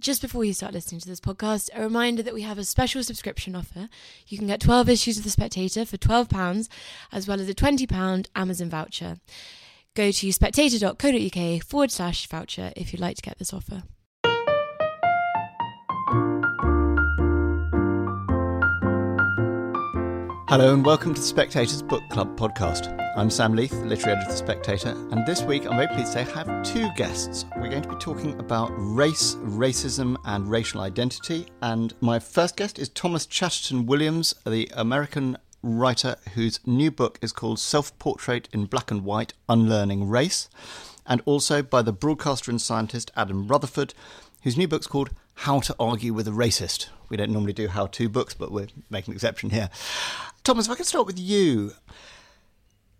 just before you start listening to this podcast, a reminder that we have a special subscription offer. You can get 12 issues of The Spectator for £12, as well as a £20 Amazon voucher. Go to spectator.co.uk forward slash voucher if you'd like to get this offer. Hello and welcome to the Spectator's Book Club podcast. I'm Sam Leith, literary editor of The Spectator, and this week I'm very pleased to say I have two guests. We're going to be talking about race, racism, and racial identity. And my first guest is Thomas Chatterton Williams, the American writer whose new book is called Self Portrait in Black and White Unlearning Race, and also by the broadcaster and scientist Adam Rutherford, whose new book's called How to Argue with a Racist. We don't normally do how to books, but we're making an exception here. Thomas, if I could start with you.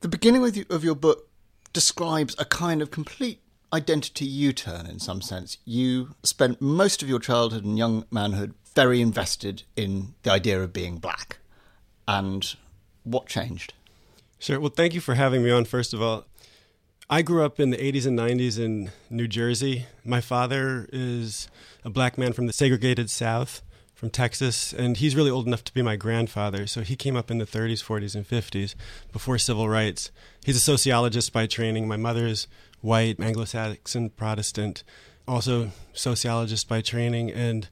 The beginning of your book describes a kind of complete identity U turn in some sense. You spent most of your childhood and young manhood very invested in the idea of being black. And what changed? Sure. Well, thank you for having me on, first of all. I grew up in the 80s and 90s in New Jersey. My father is a black man from the segregated South from Texas, and he's really old enough to be my grandfather. So he came up in the 30s, 40s, and 50s before civil rights. He's a sociologist by training. My mother is white, Anglo Saxon, Protestant, also sociologist by training. And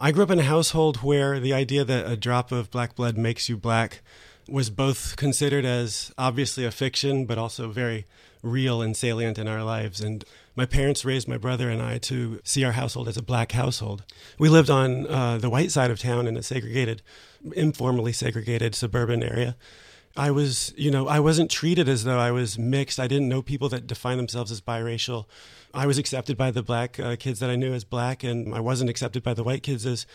I grew up in a household where the idea that a drop of black blood makes you black was both considered as obviously a fiction, but also very real and salient in our lives. And my parents raised my brother and I to see our household as a black household. We lived on uh, the white side of town in a segregated, informally segregated suburban area. I was, you know, I wasn't treated as though I was mixed. I didn't know people that define themselves as biracial. I was accepted by the black uh, kids that I knew as black, and I wasn't accepted by the white kids as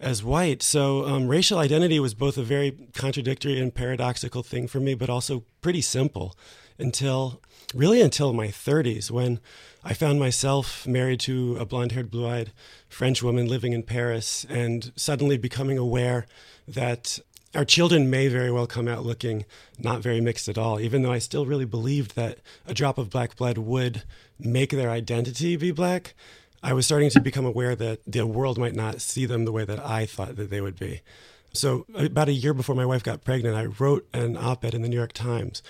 as white. So um, racial identity was both a very contradictory and paradoxical thing for me, but also pretty simple until really until my 30s when I found myself married to a blonde haired, blue eyed French woman living in Paris and suddenly becoming aware that our children may very well come out looking not very mixed at all, even though I still really believed that a drop of black blood would make their identity be black. I was starting to become aware that the world might not see them the way that I thought that they would be. So, about a year before my wife got pregnant, I wrote an op ed in the New York Times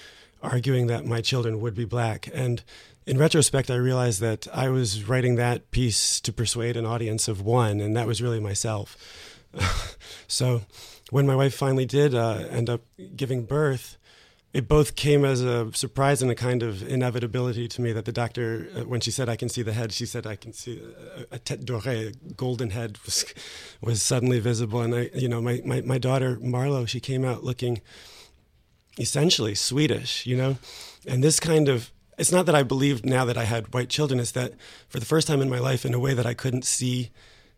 arguing that my children would be black. And in retrospect, I realized that I was writing that piece to persuade an audience of one, and that was really myself. so when my wife finally did uh, end up giving birth, it both came as a surprise and a kind of inevitability to me that the doctor, uh, when she said I can see the head, she said I can see a, a tête dorée, a golden head was was suddenly visible. And I, you know, my, my, my daughter Marlo, she came out looking essentially Swedish, you know? And this kind of, it's not that I believed now that I had white children, it's that for the first time in my life, in a way that I couldn't see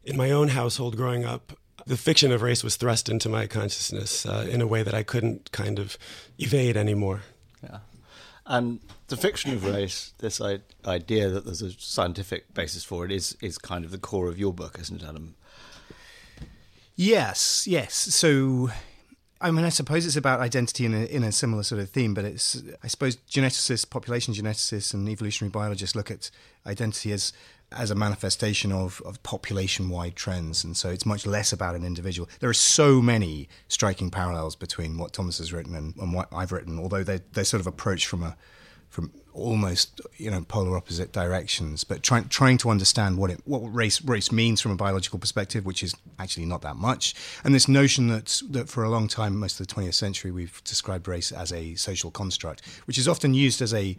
in my own household growing up, the fiction of race was thrust into my consciousness uh, in a way that I couldn't kind of evade anymore. Yeah. And the fiction of race, this idea that there's a scientific basis for it, is, is kind of the core of your book, isn't it, Adam? Yes, yes. So I mean, I suppose it's about identity in a, in a similar sort of theme, but it's, I suppose, geneticists, population geneticists, and evolutionary biologists look at identity as as a manifestation of, of population wide trends. And so it's much less about an individual. There are so many striking parallels between what Thomas has written and, and what I've written, although they they sort of approach from a from almost you know polar opposite directions, but trying trying to understand what it what race race means from a biological perspective, which is actually not that much, and this notion that that for a long time, most of the 20th century, we've described race as a social construct, which is often used as a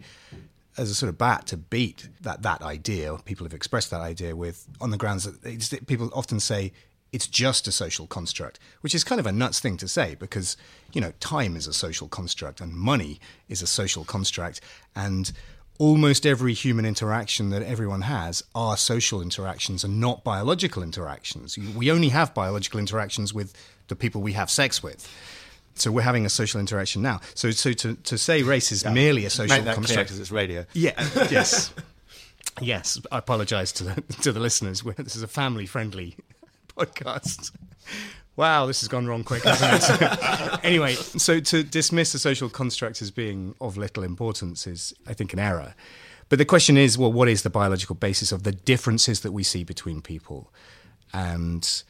as a sort of bat to beat that that idea. People have expressed that idea with on the grounds that people often say it's just a social construct, which is kind of a nuts thing to say because, you know, time is a social construct and money is a social construct. And almost every human interaction that everyone has are social interactions and not biological interactions. We only have biological interactions with the people we have sex with. So we're having a social interaction now. So, so to, to say race is yeah. merely a social construct because it's radio. Yeah. yes. Yes, I apologise to the to the listeners. This is a family friendly podcast. Wow, this has gone wrong quick, hasn't it? anyway, so to dismiss the social construct as being of little importance is, I think, an error. But the question is, well, what is the biological basis of the differences that we see between people? And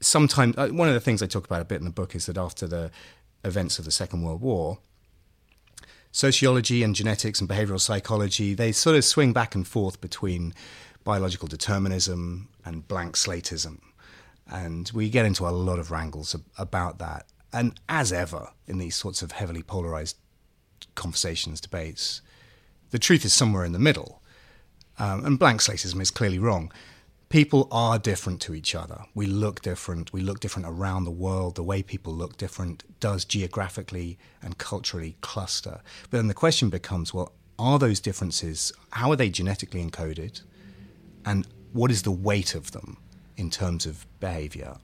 sometimes, uh, one of the things I talk about a bit in the book is that after the events of the Second World War, sociology and genetics and behavioral psychology, they sort of swing back and forth between biological determinism and blank slatism. And we get into a lot of wrangles about that. And as ever in these sorts of heavily polarized conversations, debates, the truth is somewhere in the middle. Um, and blank slatism is clearly wrong people are different to each other. We look different. We look different around the world. The way people look different does geographically and culturally cluster. But then the question becomes well, are those differences, how are they genetically encoded? And what is the weight of them in terms of behavior?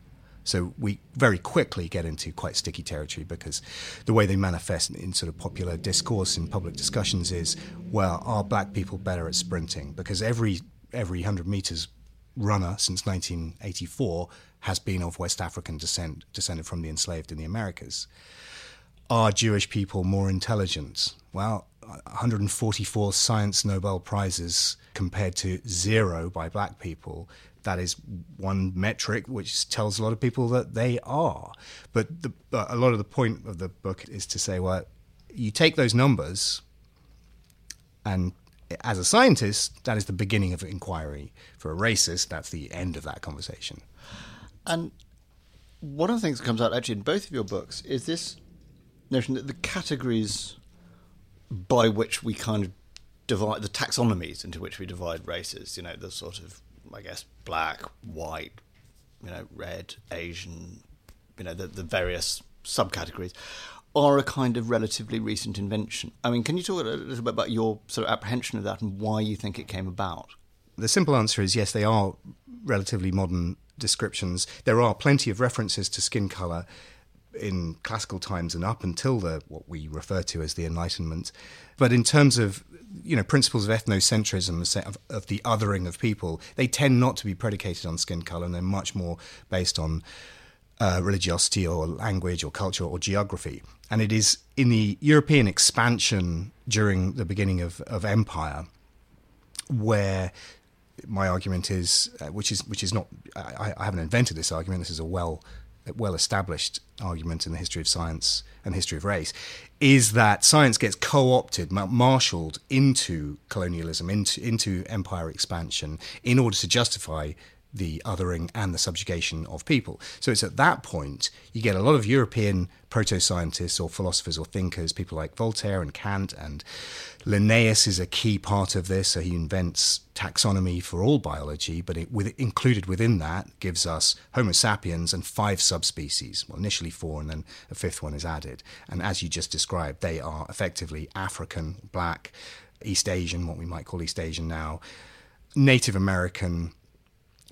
So we very quickly get into quite sticky territory because the way they manifest in sort of popular discourse in public discussions is, well, are black people better at sprinting? Because every every hundred meters runner since 1984 has been of West African descent, descended from the enslaved in the Americas. Are Jewish people more intelligent? Well, 144 science Nobel Prizes compared to zero by black people. That is one metric which tells a lot of people that they are. But the, a lot of the point of the book is to say, well, you take those numbers and as a scientist, that is the beginning of inquiry. For a racist, that's the end of that conversation. And one of the things that comes out actually in both of your books is this notion that the categories by which we kind of divide the taxonomies into which we divide races, you know, the sort of, I guess, black, white, you know, red, Asian, you know, the, the various subcategories are a kind of relatively recent invention. I mean, can you talk a little bit about your sort of apprehension of that and why you think it came about? The simple answer is yes, they are relatively modern descriptions. There are plenty of references to skin color in classical times and up until the what we refer to as the Enlightenment. But in terms of you know principles of ethnocentrism of, of the othering of people, they tend not to be predicated on skin color, and they're much more based on uh, religiosity or language or culture or geography. And it is in the European expansion during the beginning of, of empire where my argument is, uh, which is which is not, I, I, haven't invented this argument. This is a well well established argument in the history of science and history of race, is that science gets co-opted, marshaled into colonialism, into into empire expansion, in order to justify the othering and the subjugation of people. So it's at that point you get a lot of European proto scientists or philosophers or thinkers, people like Voltaire and Kant, and Linnaeus is a key part of this. So he invents taxonomy for all biology, but it, with, included within that gives us Homo sapiens and five subspecies. Well, initially four, and then a fifth one is added. And as you just described, they are effectively African, black, East Asian, what we might call East Asian now, Native American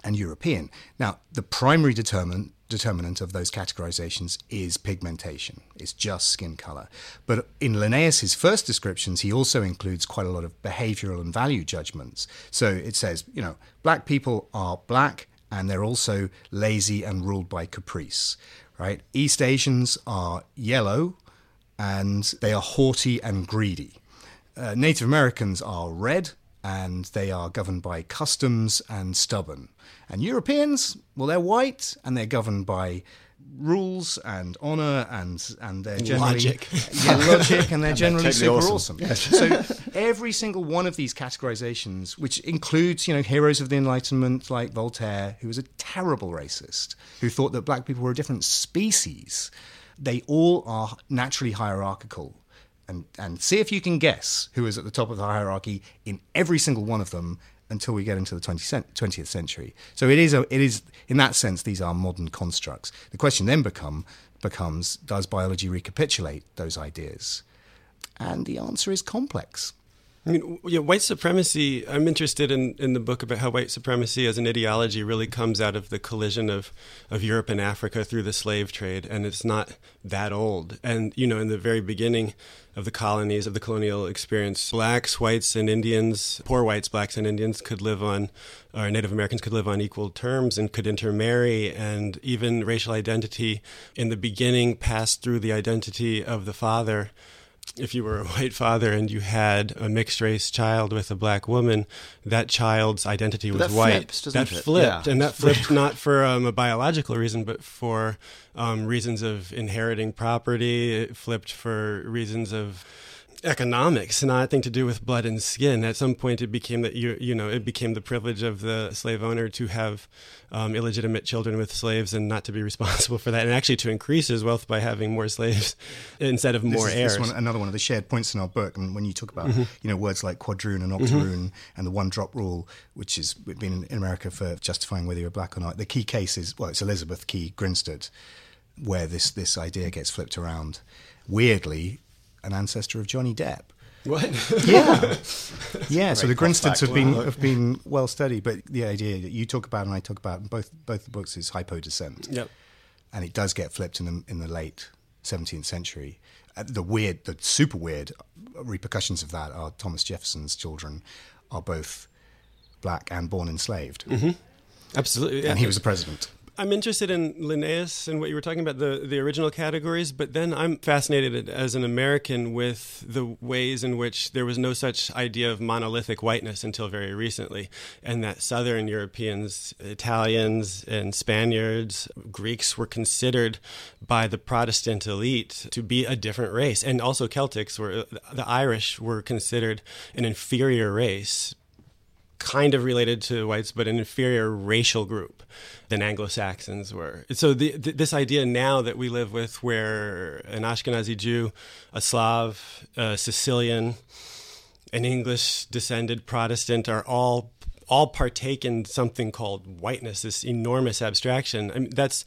and European. Now, the primary determinant determinant of those categorizations is pigmentation. It's just skin color. But in Linnaeus's first descriptions, he also includes quite a lot of behavioral and value judgments. So it says, you know, black people are black and they're also lazy and ruled by caprice, right? East Asians are yellow and they are haughty and greedy. Uh, Native Americans are red and they are governed by customs and stubborn. And Europeans, well, they're white and they're governed by rules and honor and and they're generally logic, yeah, logic, and they're and generally they're totally super awesome. awesome. so every single one of these categorizations, which includes you know heroes of the Enlightenment like Voltaire, who was a terrible racist, who thought that black people were a different species, they all are naturally hierarchical and, and see if you can guess who is at the top of the hierarchy in every single one of them until we get into the 20th century. So it is, a, it is in that sense, these are modern constructs. The question then become, becomes does biology recapitulate those ideas? And the answer is complex. I mean, yeah, white supremacy. I'm interested in, in the book about how white supremacy as an ideology really comes out of the collision of, of Europe and Africa through the slave trade, and it's not that old. And you know, in the very beginning of the colonies of the colonial experience, blacks, whites, and Indians, poor whites, blacks, and Indians could live on, or Native Americans could live on equal terms and could intermarry, and even racial identity in the beginning passed through the identity of the father if you were a white father and you had a mixed race child with a black woman, that child's identity But was that white. flips, that it? flipped, Yeah. and that flipped not for um, a biological reason, but for um, reasons of inheriting property. It flipped for reasons of economics, and nothing to do with blood and skin. At some point, it became that you you know it became the privilege of the slave owner to have um, illegitimate children with slaves and not to be responsible for that, and actually to increase his wealth by having more slaves instead of more this is, heirs. This one, another one of the shared points in our book. And when you talk about Mm-hmm. you know words like quadroon and octoroon and the one drop rule, which has been in, in America for justifying whether you're black or not, the key case is well, it's Elizabeth Key Grinstead, where this this idea gets flipped around. Weirdly, an ancestor of Johnny Depp. what? Yeah, yeah. so the Grinsteads have been have been well studied, but the idea that you talk about and I talk about in both both the books is hypo descent yep. and it does get flipped in the in the late 17th century. Uh, the weird, the super weird repercussions of that are Thomas Jefferson's children are both black and born enslaved, Absolutely. yeah. and he was the president. I'm interested in Linnaeus and what you were talking about the the original categories, but then I'm fascinated as an American with the ways in which there was no such idea of monolithic whiteness until very recently, and that Southern Europeans, Italians, and Spaniards, Greeks were considered by the Protestant elite to be a different race, and also Celtics were the Irish were considered an inferior race kind of related to whites, but an inferior racial group than Anglo-Saxons were. So the, th- this idea now that we live with, where an Ashkenazi Jew, a Slav, a Sicilian, an English-descended Protestant are all all partake in something called whiteness, this enormous abstraction. I mean, that's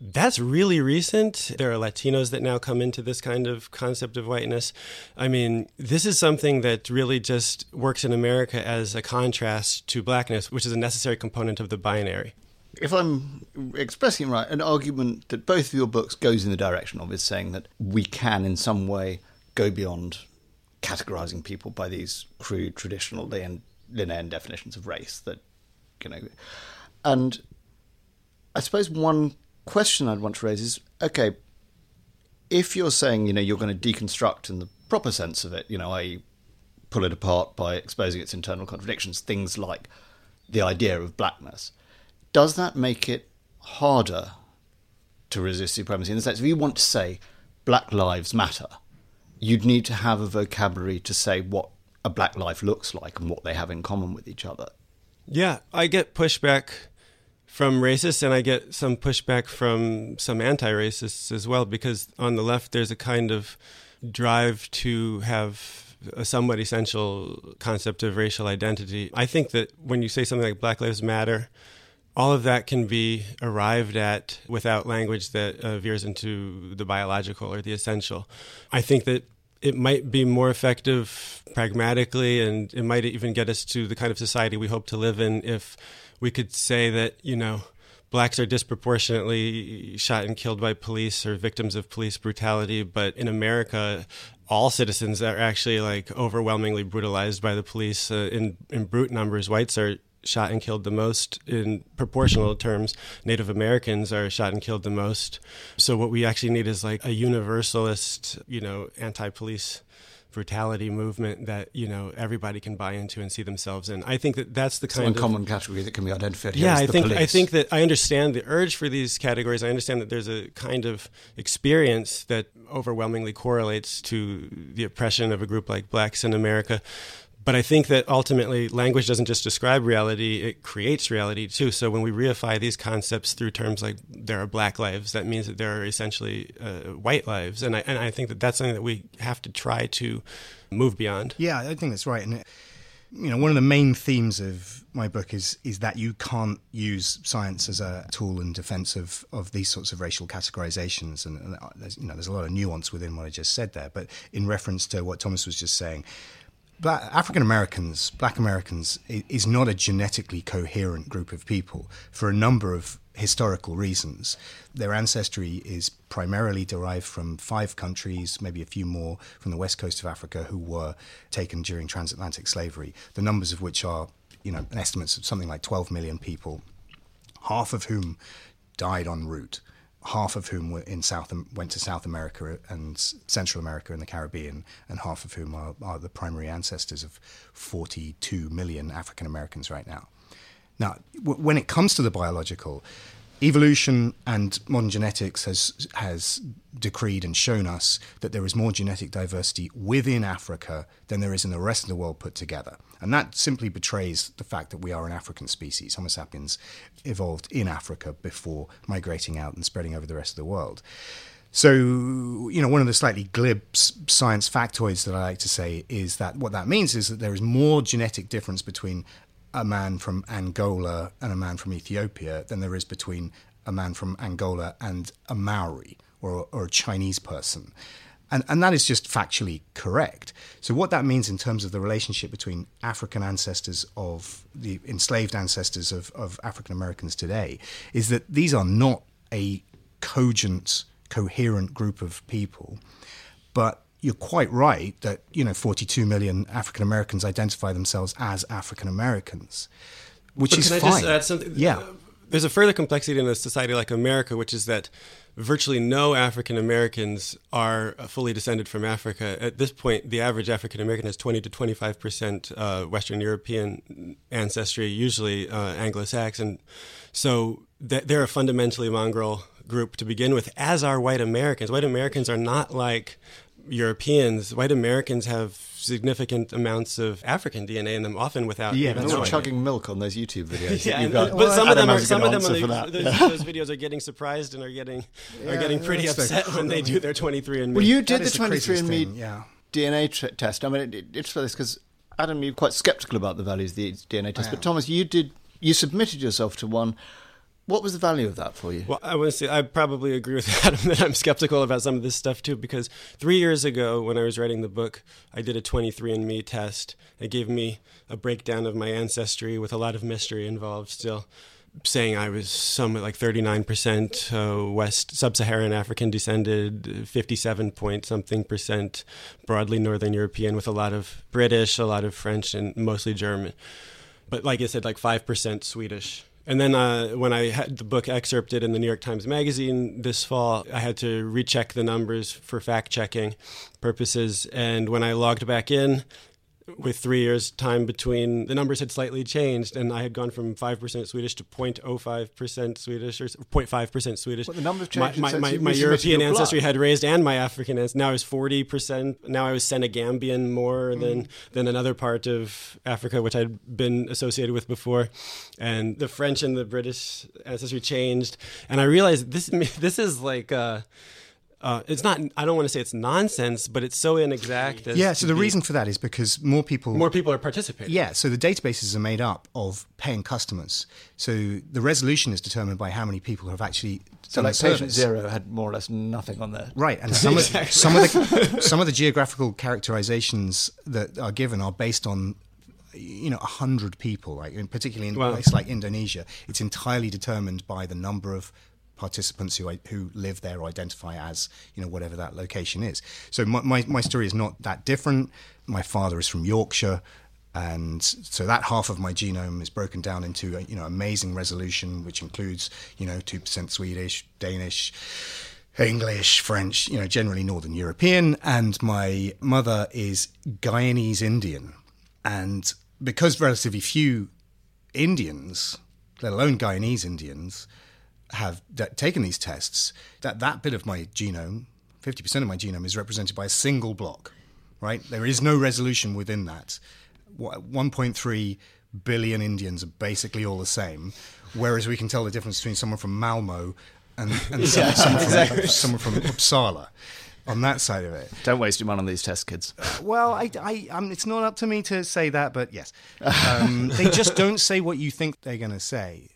that's really recent. There are Latinos that now come into this kind of concept of whiteness. I mean, this is something that really just works in America as a contrast to blackness, which is a necessary component of the binary. if I'm expressing right, an argument that both of your books goes in the direction of is saying that we can, in some way, go beyond categorizing people by these crude, traditional Linnaean definitions of race. That you know, and I suppose one question I'd want to raise is: okay, if you're saying you know you're going to deconstruct in the proper sense of it, you know, i.e., pull it apart by exposing its internal contradictions, things like the idea of blackness does that make it harder to resist supremacy? In the sense, if you want to say Black Lives Matter, you'd need to have a vocabulary to say what a black life looks like and what they have in common with each other. Yeah, I get pushback from racists and I get some pushback from some anti racists as well because on the left there's a kind of drive to have a somewhat essential concept of racial identity. I think that when you say something like Black Lives Matter, all of that can be arrived at without language that uh, veers into the biological or the essential. I think that it might be more effective pragmatically and it might even get us to the kind of society we hope to live in if we could say that, you know, blacks are disproportionately shot and killed by police or victims of police brutality, but in America, all citizens are actually like overwhelmingly brutalized by the police uh, in in brute numbers. Whites are shot and killed the most in proportional terms. Native Americans are shot and killed the most. So what we actually need is like a universalist, you know, anti-police brutality movement that you know everybody can buy into and see themselves in. I think that that's the It's kind of uncommon category that can be identified here yeah, I the think I think that I understand the urge for these categories. I understand that there's a kind of experience that overwhelmingly correlates to the oppression of a group like blacks in America. But I think that ultimately language doesn't just describe reality, it creates reality too. So when we reify these concepts through terms like there are black lives, that means that there are essentially uh, white lives. And I, and I think that that's something that we have to try to move beyond. Yeah, I think that's right. And you know, one of the main themes of my book is is that you can't use science as a tool in defence of, of these sorts of racial categorizations. And, and there's, you know, there's a lot of nuance within what I just said there. But in reference to what Thomas was just saying, Black, African Americans, Black Americans, is not a genetically coherent group of people for a number of historical reasons. Their ancestry is primarily derived from five countries, maybe a few more from the west coast of Africa, who were taken during transatlantic slavery. The numbers of which are, you know, estimates of something like 12 million people, half of whom died en route. Half of whom were in South went to South America and Central America and the Caribbean, and half of whom are, are the primary ancestors of 42 million African Americans right now. Now, w- when it comes to the biological, evolution and modern genetics has has decreed and shown us that there is more genetic diversity within Africa than there is in the rest of the world put together. And that simply betrays the fact that we are an African species. Homo sapiens evolved in Africa before migrating out and spreading over the rest of the world. So, you know, one of the slightly glib science factoids that I like to say is that what that means is that there is more genetic difference between a man from Angola and a man from Ethiopia than there is between a man from Angola and a Maori or, or a Chinese person. And, and that is just factually correct. So, what that means in terms of the relationship between African ancestors of the enslaved ancestors of, of African Americans today is that these are not a cogent, coherent group of people, but you're quite right that you know 42 million African Americans identify themselves as African Americans, which but is can fine. I just add something? Yeah, there's a further complexity in a society like America, which is that virtually no African Americans are fully descended from Africa. At this point, the average African American has 20 to 25 percent uh, Western European ancestry, usually uh, Anglo-Saxon. So th- they're a fundamentally mongrel group to begin with, as are white Americans. White Americans are not like Europeans, white Americans have significant amounts of African DNA in them, often without Yeah, even that's You're knowing. chugging milk on those YouTube videos. Yeah, that you've and- got. but some of them are some of them are, for those, that. those videos are getting surprised and are getting are getting pretty that's the- upset when they do their 23 and Well, you did the is the craziest 23andMe thing, yeah. DNA tr- test. I mean, it, it, it's for this because Adam, you're quite sceptical about the values of the DNA test, but. Thomas, you did. You submitted yourself to one. What was the value of that for you? Well, I would say I probably agree with Adam that I'm skeptical about some of this stuff too, because three years ago, when I was writing the book, I did a 23andMe test. It gave me a breakdown of my ancestry with a lot of mystery involved still, saying I was somewhat like 39% uh, West Sub-Saharan African descended, 57 point something percent broadly Northern European, with a lot of British, a lot of French, and mostly German. But like I said, like 5% Swedish. And then uh, when I had the book excerpted in the New York Times Magazine this fall, I had to recheck the numbers for fact checking purposes. And when I logged back in, with three years time between the numbers had slightly changed and i had gone from 5% swedish to 0.05% swedish or 0.5% swedish. But the numbers changed. my, since my, my european ancestry had raised and my african ancestry now i was 40% now i was senegambian more than than another part of africa which i'd been associated with before. And the french and the british ancestry changed and i realized this this is like uh uh, it's not. I don't want to say it's nonsense, but it's so inexact. As Yeah, so the be- reason for that is because more people more people are participating. Yeah, so the databases are made up of paying customers. So the resolution is determined by how many people have actually so, like the patient service. zero had more or less nothing on there. Right, and some of some of the some of the geographical characterizations that are given are based on you know a hundred people, like in, particularly in Wow. a place like Indonesia, it's entirely determined by the number of participants who who live there identify as you know whatever that location is. So my my, my story is not that different. My father is from Yorkshire. And so that half of my genome is broken down into you know amazing resolution, which includes you know two percent Swedish, Danish, English, French, you know, generally Northern European, and my mother is Guyanese Indian. And because relatively few Indians, let alone Guyanese Indians, have d- taken these tests, that that bit of my genome, 50% of my genome, is represented by a single block, right? There is no resolution within that. 1.3 billion Indians are basically all the same, whereas we can tell the difference between someone from Malmo and, and some- someone, from, someone from Uppsala on that side of it. Don't waste your money on these test kids. Well, I, I, um, it's not up to me to say that, but yes, um, they just don't say what you think they're going to say.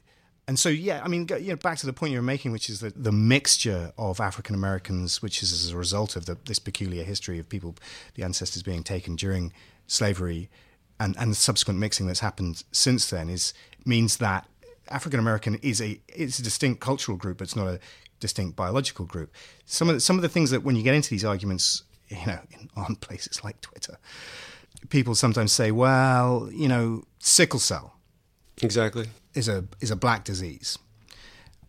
And so, yeah, I mean, you know, back to the point you were making, which is that the mixture of African Americans, which is as a result of the, this peculiar history of people, the ancestors being taken during slavery, and, and the subsequent mixing that's happened since then, is means that African American is a is a distinct cultural group. But it's not a distinct biological group. Some of the, some of the things that when you get into these arguments, you know, in, on places like Twitter, people sometimes say, "Well, you know, sickle cell exactly. Is a is a black disease,"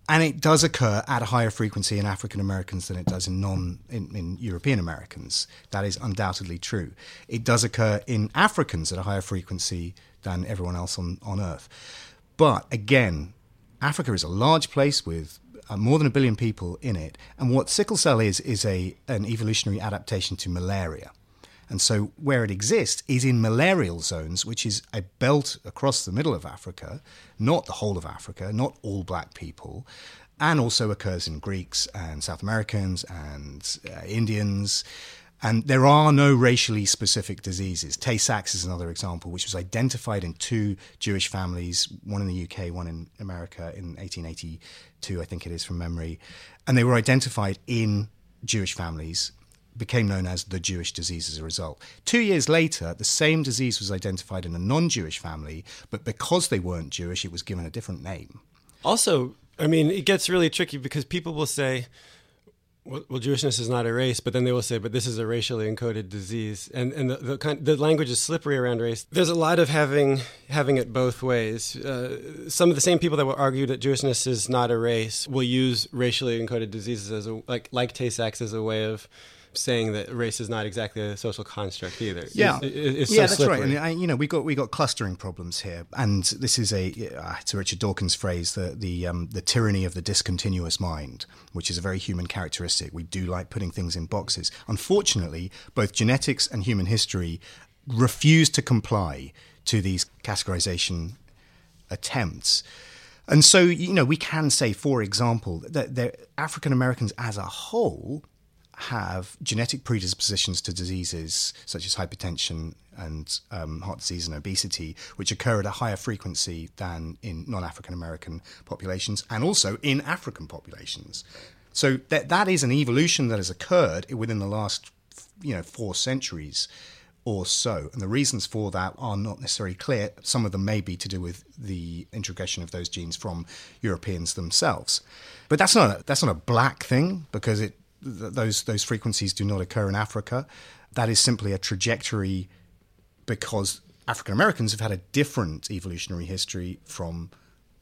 and it does occur at a higher frequency in African Americans than it does in non in, in, European Americans. That is undoubtedly true. It does occur in Africans at a higher frequency than everyone else on, on Earth. But again, Africa is a large place with uh, more than a billion people in it, and what sickle cell is is a an evolutionary adaptation to malaria. And so, where it exists is in malarial zones, which is a belt across the middle of Africa, not the whole of Africa, not all black people, and also occurs in Greeks and South Americans and uh, Indians. And there are no racially specific diseases. Tay Sachs is another example, which was identified in two Jewish families, one in the UK, one in America in 1882, I think it is from memory. And they were identified in Jewish families became known as the Jewish disease as a result. Two years later, the same disease was identified in a non Jewish family, but because they weren't Jewish, it was given a different name. Also, I mean, it gets really tricky because people will say, well, well, Jewishness is not a race, but then they will say, but this is a racially encoded disease, and and the the, kind, the language is slippery around race. There's a lot of having having it both ways. Uh, some of the same people that will argue that Jewishness is not a race will use racially encoded diseases as a like like Tay-Sachs as a way of saying that race is not exactly a social construct either. Yeah, it's, it's yeah, so that's right. And I, you know, we got we got clustering problems here, and this is a uh, to Richard Dawkins' phrase the the um, the tyranny of the discontinuous mind, which is a very human characteristic. We do like putting things in boxes. Unfortunately, both genetics and human history refuse to comply to these categorization attempts. And so, you know, we can say, for example, that African Americans as a whole have genetic predispositions to diseases such as hypertension and um, heart disease and obesity, which occur at a higher frequency than in non African American populations and also in African populations. So that, that is an evolution that has occurred within the last you know, four centuries or so. And the reasons for that are not necessarily clear. Some of them may be to do with the introgression of those genes from Europeans themselves. But that's not a, that's not a black thing because it th- those those frequencies do not occur in Africa. That is simply a trajectory because African Americans have had a different evolutionary history from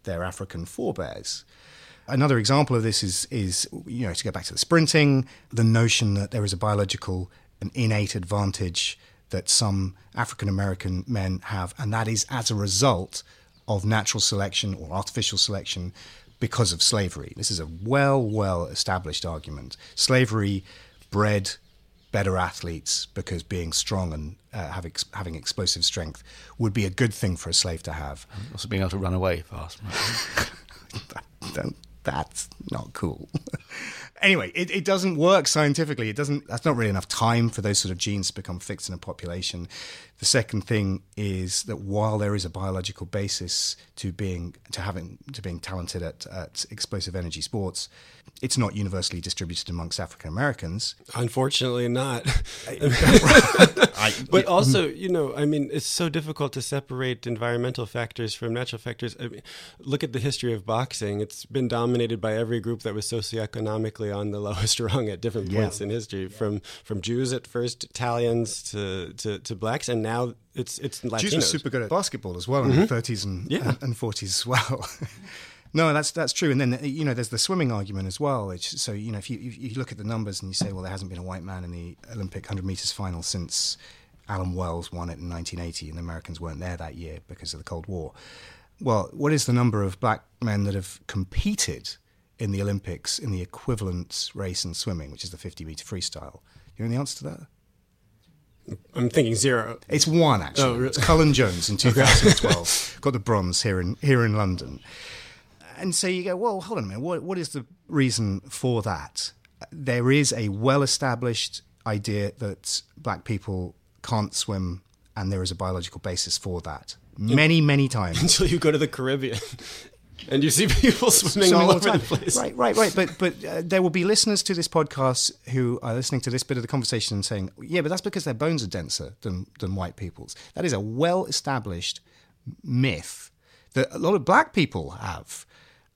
their African forebears. Another example of this is is you know to go back to the sprinting, the notion that there is a biological an innate advantage that some African American men have, and that is as a result of natural selection or artificial selection because of slavery. This is a well, well established argument. Slavery bred better athletes because being strong and uh, have ex- having explosive strength would be a good thing for a slave to have. Also, being able to run away fast. that, that's not cool. anyway, it, it doesn't work scientifically. It doesn't. That's not really enough time for those sort of genes to become fixed in a population. The second thing is that while there is a biological basis to being to having to being talented at, at explosive energy sports, it's not universally distributed amongst African Americans. Unfortunately, not. but also, you know, I mean, it's so difficult to separate environmental factors from natural factors. I mean, look at the history of boxing; it's been dominated by every group that was socioeconomically on the lowest rung at different points yeah. in history, from from Jews at first, Italians to to, to blacks, and now it's it's Latinos. Jews were super good at basketball as well mm-hmm. in the 30s mm-hmm. and, yeah. and, and 40s as well. no, that's that's true. And then you know, there's the swimming argument as well. Which, so you know, if you if you look at the numbers and you say, well, there hasn't been a white man in the Olympic 100 meters final since Allan Wells won it in 1980, and the Americans weren't there that year because of the Cold War. Well, what is the number of black men that have competed in the Olympics in the equivalent race in swimming, which is the 50 meter freestyle? You know the answer to that? I'm thinking zero. It's one actually. Oh, really? It's Cullen Jones in 2012. Got the bronze here in here in London. And so you go, well, hold on a minute. What what is the reason for that? There is a well-established idea that black people can't swim, and there is a biological basis for that. Many, many times until you go to the Caribbean and you see people swimming so all, over the place. Right, right, right. But but uh, there will be listeners to this podcast who are listening to this bit of the conversation and saying, "Yeah, but that's because their bones are denser than than white people's." That is a well established myth that a lot of black people have.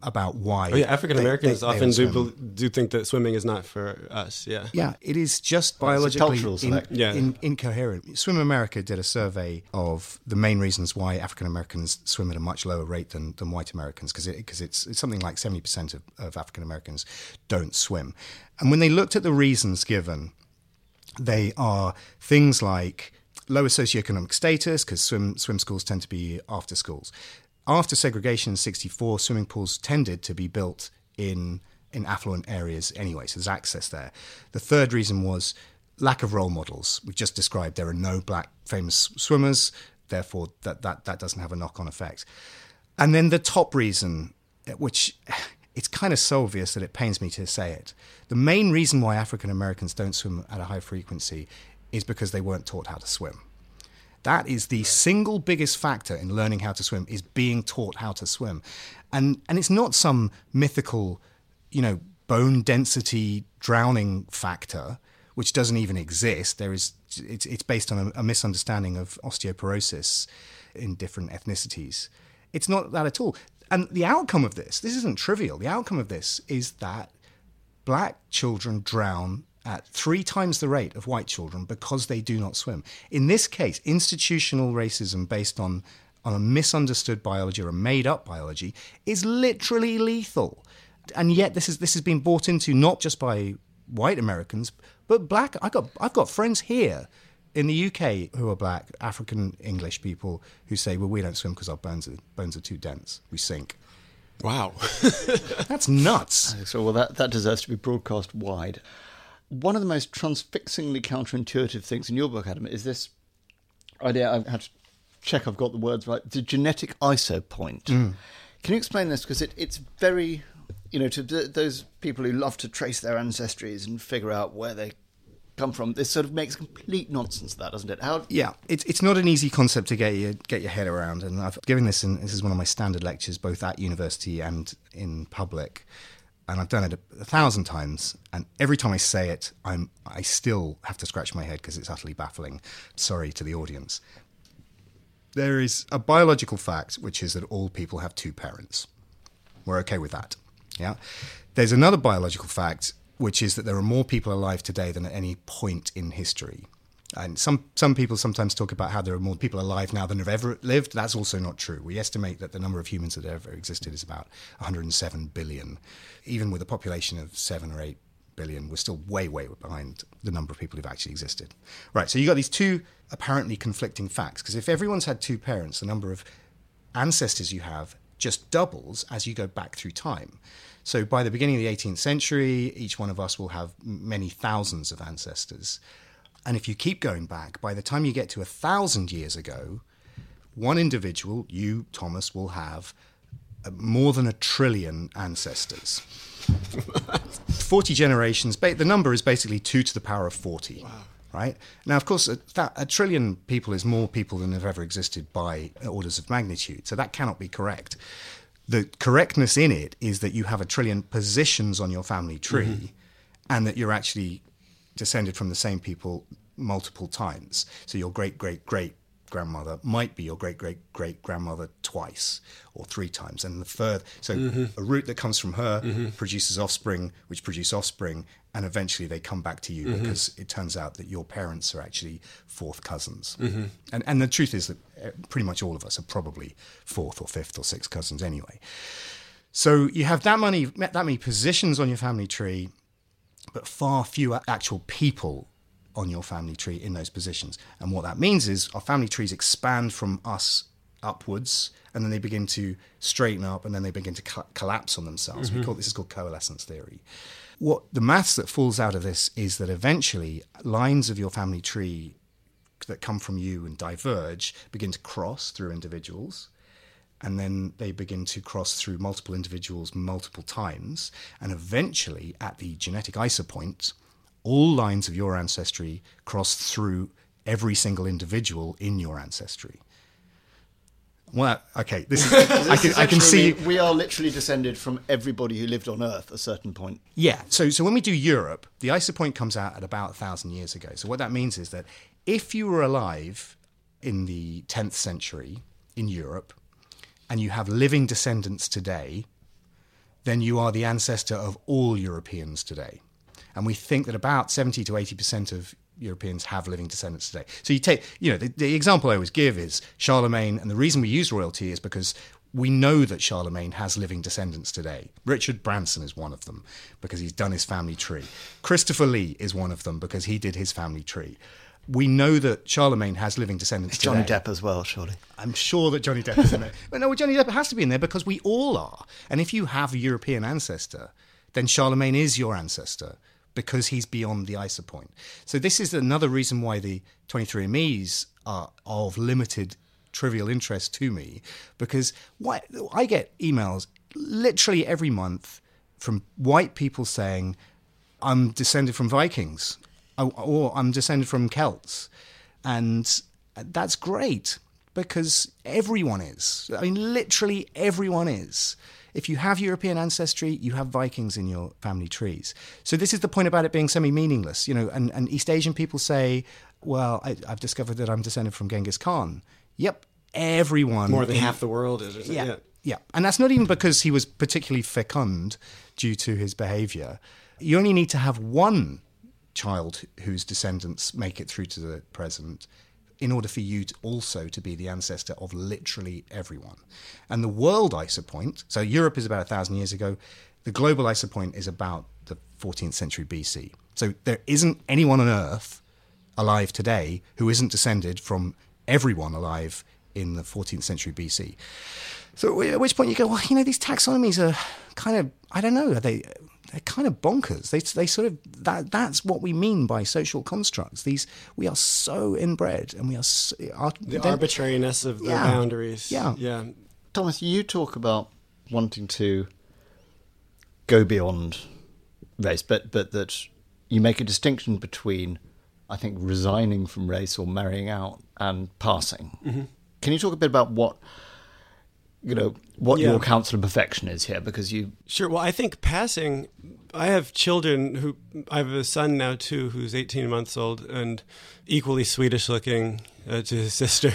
About why. Oh yeah, African Americans they- they often do don't do think that swimming is not for us. Yeah. Yeah, it is just Well, biologically cultural in- Yeah. in- incoherent. Swim America did a survey of the main reasons why African Americans swim at a much lower rate than, than white Americans, because it, 'cause it's, it's something like 70% of, of African Americans don't swim. And when they looked at the reasons given, they are things like lower socioeconomic status, because swim, swim schools tend to be after schools. After segregation in 64, swimming pools tended to be built in, in affluent areas anyway, so there's access there. The third reason was lack of role models. We've just described there are no black famous swimmers, therefore, that, that, that doesn't have a knock on effect. And then the top reason, which it's kind of so obvious that it pains me to say it. The main reason why African Americans don't swim at a high frequency is because they weren't taught how to swim. That is the single biggest factor in learning how to swim is being taught how to swim. And and it's not some mythical, you know, bone density drowning factor which doesn't even exist. There is it's it's based on a, a misunderstanding of osteoporosis in different ethnicities. It's not that at all. And the outcome of this, this isn't trivial. The outcome of this is that black children drown at three times the rate of white children because they do not swim. In this case, institutional racism based on, on a misunderstood biology or a made up biology is literally lethal. And yet this is this has been bought into not just by white Americans, but black I got I've got friends here in the UK who are black, African English people who say, Well, we don't swim because our bones are bones are too dense. We sink. Wow. That's nuts. So, well, that, that deserves to be broadcast wide. One of the most transfixingly counterintuitive things in your book, Adam, is this idea. I've had to check I've got the words right. The genetic iso point. Mm. Can you explain this? Because it, it's very, you know, to th- those people who love to trace their ancestries and figure out where they come from, this sort of makes complete nonsense of that, doesn't it? How Yeah, it's it's not an easy concept to get your get your head around, and I've given this. and this is one of my standard lectures, both at university and in public, and I've done it a, a thousand times. And every time I say it, I'm I still have to scratch my head because it's utterly baffling. Sorry to the audience. There is a biological fact, which is that all people have two parents. We're okay with that. Yeah. There's another biological fact, which is that there are more people alive today than at any point in history. And some, some people sometimes talk about how there are more people alive now than have ever lived. That's also not true. We estimate that the number of humans that have ever existed is about 107 billion. Even with a population of 7 or 8 billion, we're still way, way behind the number of people who've actually existed. Right, so you've got these two apparently conflicting facts. Because if everyone's had two parents, the number of ancestors you have just doubles as you go back through time. So by the beginning of the 18th century, each one of us will have many thousands of ancestors. And if you keep going back, by the time you get to a thousand years ago, one individual, you, Thomas, will have uh, more than a trillion ancestors. 40 generations, the number is basically 2 to the power of 40. Right? Now, of course, a, that, a trillion people is more people than have ever existed by orders of magnitude. So that cannot be correct. The correctness in it is that you have a trillion positions on your family tree and that you're actually descended from the same people multiple times. So your great great great grandmother might be your great great great grandmother twice or three times, and the further so mm-hmm. a root that comes from her produces offspring, which produce offspring, and eventually they come back to you mm-hmm. because it turns out that your parents are actually fourth cousins. Mm-hmm. And and the truth is that uh, pretty much all of us are probably fourth or fifth or sixth cousins anyway. So you have that many that many positions on your family tree but far fewer actual people on your family tree in those positions. And what that means is our family trees expand from us upwards, and then they begin to straighten up, and then they begin to co- collapse on themselves. We mm-hmm. call this is called coalescence theory. What the maths that falls out of this is that eventually lines of your family tree that come from you and diverge begin to cross through individuals and then they begin to cross through multiple individuals multiple times, and eventually, at the genetic isopoint, all lines of your ancestry cross through every single individual in your ancestry. Well, okay, this is, I can, I can see. We are literally descended from everybody who lived on Earth at a certain point. Yeah. So, so when we do Europe, the isopoint comes out at about a thousand years ago. So what that means is that if you were alive in the 10th century in Europe, and you have living descendants today, then you are the ancestor of all Europeans today. And we think that about 70 to 80% of Europeans have living descendants today. So you take, you know, the, the example I always give is Charlemagne, and the reason we use royalty is because we know that Charlemagne has living descendants today. Richard Branson is one of them because he's done his family tree. Christopher Lee is one of them because he did his family tree. We know that Charlemagne has living descendants Johnny today. Depp as well, surely. I'm sure that Johnny Depp is in there. But no, Johnny Depp has to be in there because we all are. And if you have a European ancestor, then Charlemagne is your ancestor because he's beyond the isopoint. So this is another reason why the 23andMe's are of limited trivial interest to me because why, I get emails literally every month from white people saying, I'm descended from Vikings or, I'm descended from Celts. And that's great because everyone is. I mean, literally everyone is. If you have European ancestry, you have Vikings in your family trees. So this is the point about it being semi-meaningless, you know. And, and East Asian people say, "Well, I, I've discovered that I'm descended from Genghis Khan." Yep, everyone. More than in- half the world is. Isn't yeah, yeah, and that's not even because he was particularly fecund due to his behaviour. You only need to have one child whose descendants make it through to the present in order for you to also to be the ancestor of literally everyone. And the world isopoint, so Europe is about a thousand years ago, the global isopoint is about the 14th century BC. So there isn't anyone on Earth alive today who isn't descended from everyone alive in the 14th century BC. So uh, at which point you go, well, you know, these taxonomies are kind of, I don't know, are they? They're kind of bonkers. They, they sort of that that's what we mean by social constructs. These we are so inbred, and we are so, our, The arbitrariness of the Yeah. boundaries. Yeah. Yeah. Thomas, you talk about wanting to go beyond race, but but that you make a distinction between, I think, resigning from race or marrying out and passing. Mm-hmm. Can you talk a bit about what you know what Yeah. your counsel of perfection is here? Because you Sure. Well, I think passing. I have children who. I have a son now too, who's 18 months old and equally Swedish looking uh, to his sister.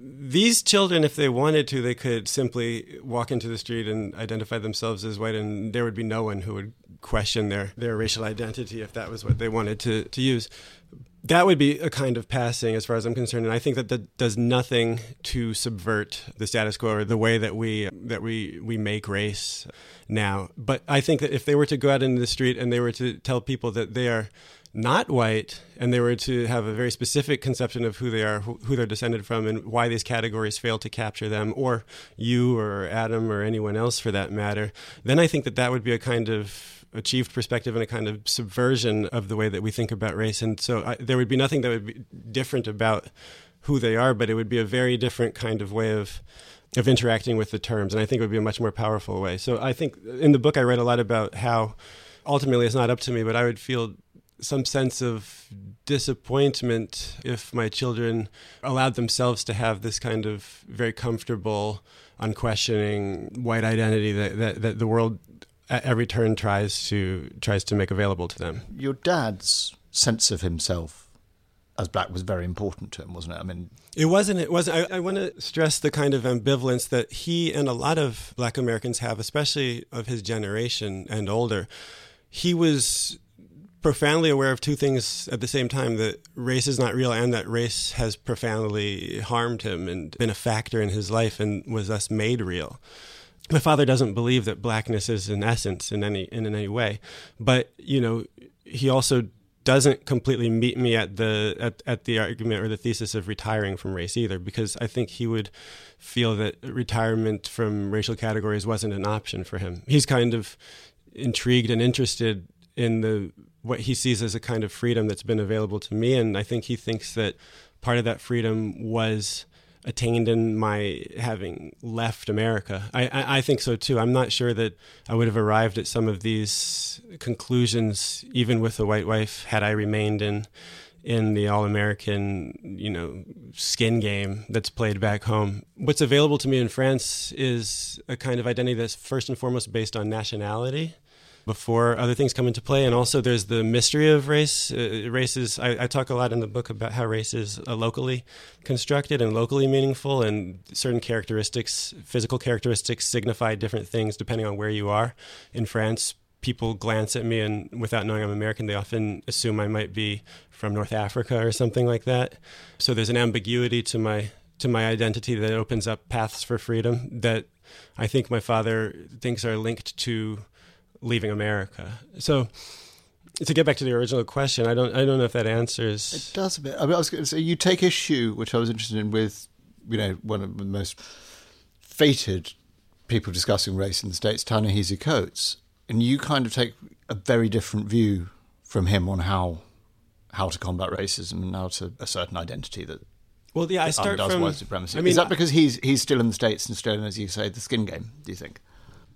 These children, if they wanted to, they could simply walk into the street and identify themselves as white, and there would be no one who would question their, their racial identity if that was what they wanted to, to use. That would be a kind of passing, as far as I'm concerned, and I think that that does nothing to subvert the status quo or the way that we that we we make race now. But I think that if they were to go out into the street and they were to tell people that they are not white and they were to have a very specific conception of who they are, who, who they're descended from, and why these categories fail to capture them, or you or Adam or anyone else for that matter, then I think that that would be a kind of achieved perspective and a kind of subversion of the way that we think about race. And so I, there would be nothing that would be different about who they are, but it would be a very different kind of way of of interacting with the terms, and I think it would be a much more powerful way. So I think in the book I read a lot about how ultimately it's not up to me, but I would feel some sense of disappointment if my children allowed themselves to have this kind of very comfortable, unquestioning white identity that, that, that the world at every turn tries to tries to make available to them. your dad's sense of himself as black was very important to him, wasn't it? I mean, It wasn't. It wasn't. I, I want to stress the kind of ambivalence that he and a lot of Black Americans have, especially of his generation and older. He was profoundly aware of two things at the same time: that race is not real, and that race has profoundly harmed him and been a factor in his life, and was thus made real. My father doesn't believe that blackness is an essence in any in any way, but you know, he also doesn't completely meet me at the at, at the argument or the thesis of retiring from race either because I think he would feel that retirement from racial categories wasn't an option for him. He's kind of intrigued and interested in the what he sees as a kind of freedom that's been available to me and I think he thinks that part of that freedom was attained in my having left America. I, I, I think so too. I'm not sure that I would have arrived at some of these conclusions, even with a white wife, had I remained in in the all American, you know, skin game that's played back home. What's available to me in France is a kind of identity that's first and foremost based on nationality. Before other things come into play. And also, there's the mystery of race. Uh, races, I, I, talk a lot in the book about how race is uh, locally constructed and locally meaningful, and certain characteristics, physical characteristics, signify different things depending on where you are. In France, people glance at me, and without knowing I'm American, they often assume I might be from North Africa or something like that. So there's an ambiguity to my to my identity that opens up paths for freedom that I think my father thinks are linked to leaving America. So to get back to the original question, I don't I don't know if that answers. It does a bit. I, mean, I was going to say you take issue, which I was interested in, with you know one of the most fated people discussing race in the states, Ta-Nehisi Coates, and you kind of take a very different view from him on how how to combat racism and how to assert an identity that. Well, yeah, I start from white supremacy. I mean, is that because he's he's still in the states and still, as you say, the skin game? Do you think?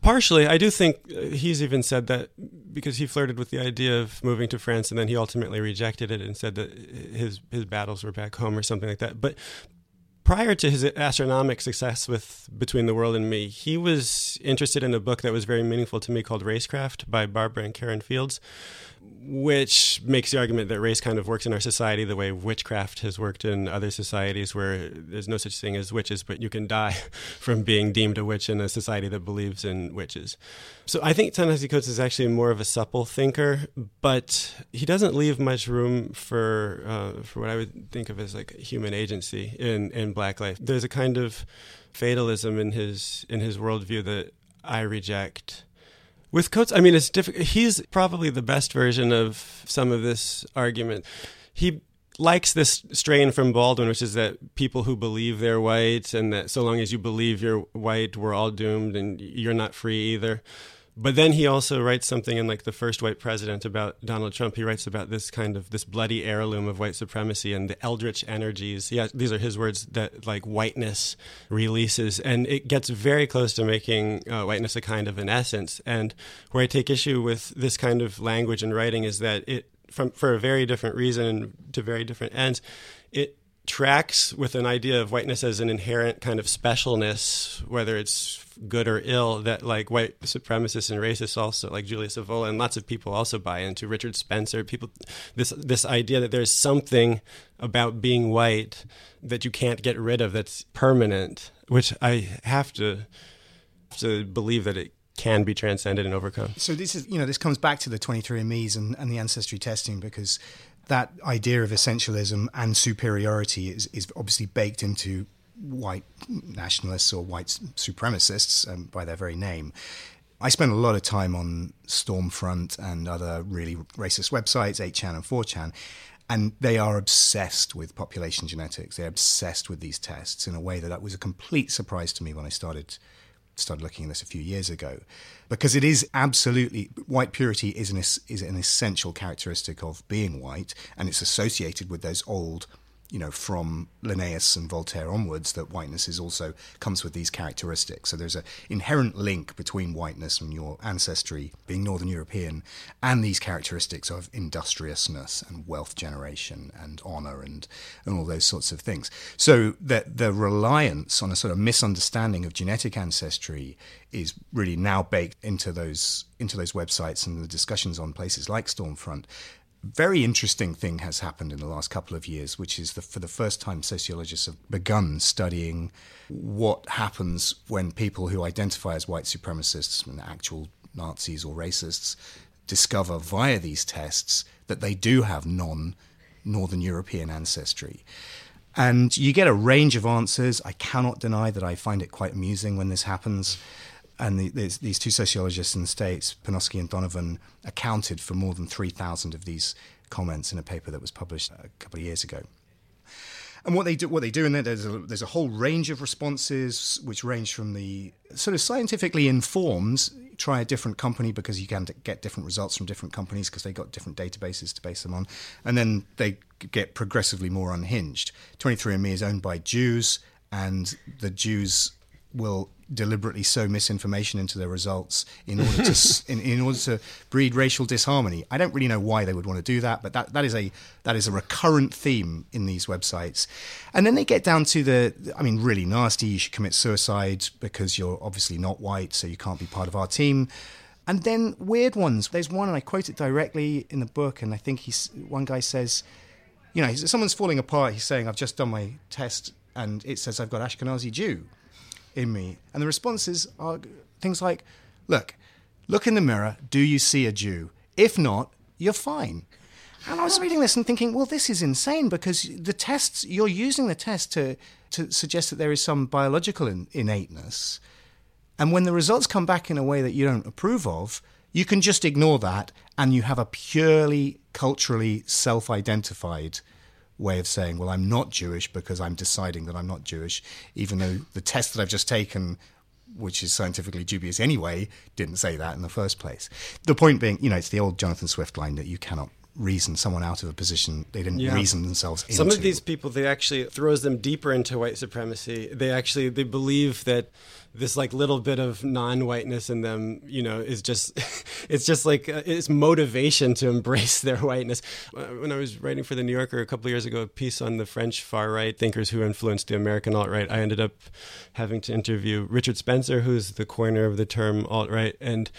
Partially, I do think uh, he's even said that because he flirted with the idea of moving to France, and then he ultimately rejected it and said that his his battles were back home or something like that. But prior to his astronomic success with Between the World and Me, he was interested in a book that was very meaningful to me called Racecraft by Barbara and Karen Fields, which makes the argument that race kind of works in our society the way witchcraft has worked in other societies where there's no such thing as witches, but you can die from being deemed a witch in a society that believes in witches. So I think Ta-Nehisi Coates is actually more of a supple thinker, but he doesn't leave much room for uh, for what I would think of as like human agency in, in black life. There's a kind of fatalism in his in his worldview that I reject with Coates, I mean, it's difficult. He's probably the best version of some of this argument. He likes this strain from Baldwin, which is that people who believe they're white and that so long as you believe you're white, we're all doomed and you're not free either. But then he also writes something in like the first white president about Donald Trump. He writes about this kind of this bloody heirloom of white supremacy and the eldritch energies. Yeah, these are his words that like whiteness releases, and it gets very close to making uh, whiteness a kind of an essence. And where I take issue with this kind of language and writing is that it, from for a very different reason and to very different ends, it tracks with an idea of whiteness as an inherent kind of specialness, whether it's good or ill, that like white supremacists and racists also, like Julius Evola and lots of people also buy into. Richard Spencer, people, this this idea that there's something about being white that you can't get rid of that's permanent, which I have to to believe that it can be transcended and overcome. So this is, you know, this comes back to the 23andMe's and, and the ancestry testing because that idea of essentialism and superiority is, is obviously baked into white nationalists or white supremacists um, by their very name. I spent a lot of time on Stormfront and other really racist websites, 8chan and 4chan, and they are obsessed with population genetics. They're obsessed with these tests in a way that, that was a complete surprise to me when I started started looking at this a few years ago, because it is absolutely white purity is an is an essential characteristic of being white, and it's associated with those old you know, from Linnaeus and Voltaire onwards, that whiteness is also comes with these characteristics. So there's an inherent link between whiteness and your ancestry being Northern European and these characteristics of industriousness and wealth generation and honor and, and all those sorts of things. So that the reliance on a sort of misunderstanding of genetic ancestry is really now baked into those into those websites and the discussions on places like Stormfront very interesting thing has happened in the last couple of years, which is that for the first time, sociologists have begun studying what happens when people who identify as white supremacists and actual Nazis or racists discover via these tests that they do have non Northern European ancestry. And you get a range of answers. I cannot deny that I find it quite amusing when this happens and the, these two sociologists in the States, Panofsky and Donovan, accounted for more than 3,000 of these comments in a paper that was published a couple of years ago. And what they do, what they do in there, there's a, there's a whole range of responses, which range from the sort of scientifically informed, try a different company because you can get different results from different companies because they got different databases to base them on, and then they get progressively more unhinged. 23andMe is owned by Jews, and the Jews will deliberately sow misinformation into their results in order to in, in, order to breed racial disharmony. I don't really know why they would want to do that, but that, that is a that is a recurrent theme in these websites. And then they get down to the I mean really nasty you should commit suicide because you're obviously not white so you can't be part of our team. And then weird ones. There's one, and I quote it directly in the book, and I think he's one guy says, you know, he's- someone's falling apart. He's saying, "I've just done my test, and it says I've got Ashkenazi Jew in me." And the responses are things like, "Look, look in the mirror. Do you see a Jew? If not, you're fine." And I was reading this and thinking, well, this is insane because the tests you're using the test to to suggest that there is some biological in, innateness, and when the results come back in a way that you don't approve of, you can just ignore that, and you have a purely culturally self-identified way of saying, well, I'm not Jewish because I'm deciding that I'm not Jewish, even though the test that I've just taken which is scientifically dubious anyway, didn't say that in the first place. The point being, you know, it's the old Jonathan Swift line that you cannot reason someone out of a position they didn't Yeah. reason themselves into. Some of these people, they actually throws them deeper into white supremacy. They actually they believe that this like little bit of non-whiteness in them, you know, is just it's just like uh, it's motivation to embrace their whiteness. Uh, When I was writing for the New Yorker a couple of years ago, a piece on the French far right thinkers who influenced the American alt right, I ended up having to interview Richard Spencer, who's the coiner of the term alt right, and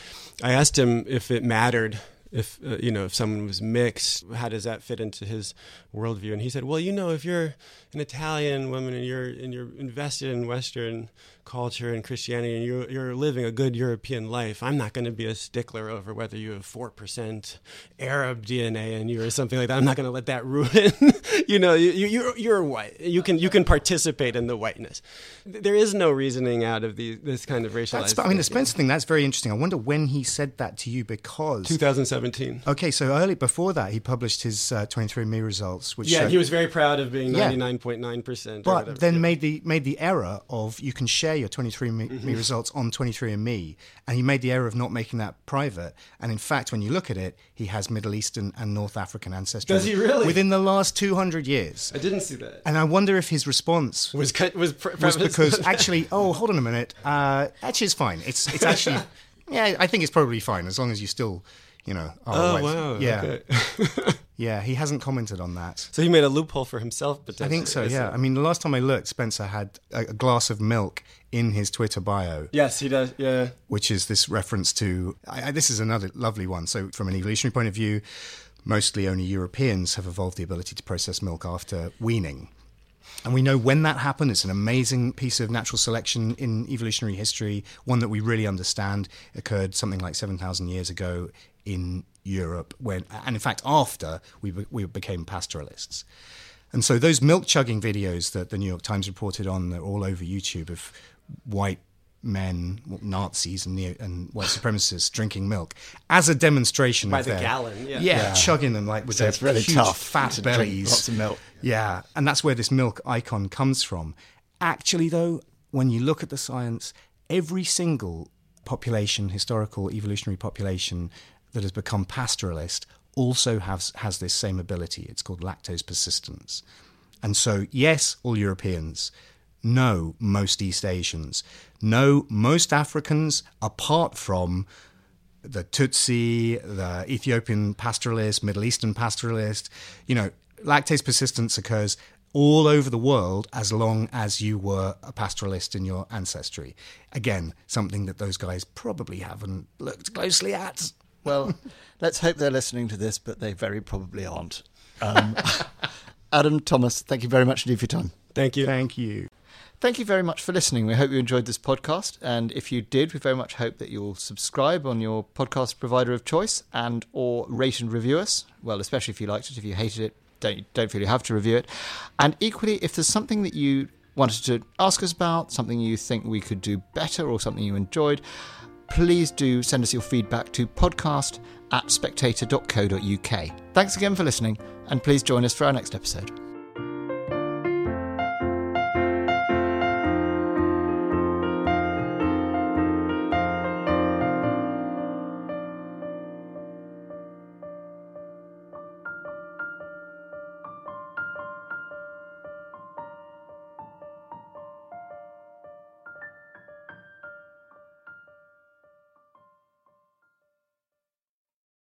I asked him if it mattered if uh, you know if someone was mixed how does that fit into his worldview and he said well you know if you're an italian woman and you're and you're invested in western culture and christianity and you're, you're living a good european life i'm not going to be a stickler over whether you have 4% arab dna in you or something like that i'm not going to let that ruin you know you, you, you're, you're white you can you can participate in the whiteness there is no reasoning out of the, this kind of racialized That's, I mean, the. Spencer thing, that's very interesting. I wonder when he said that to you because. 2017 Okay, so early before that, he published his uh, 23andMe results, which Yeah, he was very proud of being ninety nine point nine percent. but then made the made the error of you can share your 23andMe Mm-hmm. results on 23andMe, and he made the error of not making that private. And in fact, when you look at it, he has Middle Eastern and North African ancestry. Does he really? Within the last 200 years. I didn't see that. And I wonder if his response Was was, pre- was because actually, oh, hold on a minute. Uh, actually, it's fine. It's it's actually, yeah, I think it's probably fine as long as you still, you know. Are oh white. wow Yeah, okay. yeah. He hasn't commented on that. so he made a loophole for himself. But I think so. see. Yeah. I mean, the last time I looked, Spencer had a, a glass of milk in his Twitter bio. Yes, he does. Yeah. which is this reference to. I, I, this is another lovely one. So, from an evolutionary point of view, mostly only Europeans have evolved the ability to process milk after weaning. And we know when that happened. It's an amazing piece of natural selection in evolutionary history, one that we really understand occurred something like 7,000 years ago in Europe, when, and in fact, after we, we became pastoralists. And so those milk chugging videos that the New York Times reported on, they're all over YouTube of white men, Nazis and, neo, and white supremacists drinking milk as a demonstration By of the their, gallon, yeah. yeah, chugging them like with So their it's really huge tough fat to bellies, lots of milk. Yeah, and that's where this milk icon comes from. Actually, though, when you look at the science, every single population, historical evolutionary population that has become pastoralist, also has has this same ability. It's called lactase persistence. And so, yes, all Europeans. No, most East Asians. No, most Africans, apart from the Tutsi, the Ethiopian pastoralist, Middle Eastern pastoralist. You know, lactase persistence occurs all over the world as long as you were a pastoralist in your ancestry. Again, something that those guys probably haven't looked closely at. Well, let's hope they're listening to this, but they very probably aren't. Um, Adam Thomas, thank you very much indeed for your time. Thank you. Thank you. Thank you very much for listening. We hope you enjoyed this podcast, and if you did, we very much hope that you'll subscribe on your podcast provider of choice and or rate and review us. Well, especially if you liked it. If you hated it, don't don't feel you have to review it. And equally, if there's something that you wanted to ask us about, something you think we could do better, or something you enjoyed, please do send us your feedback to podcast at spectator.co.uk. Thanks again for listening, and please join us for our next episode.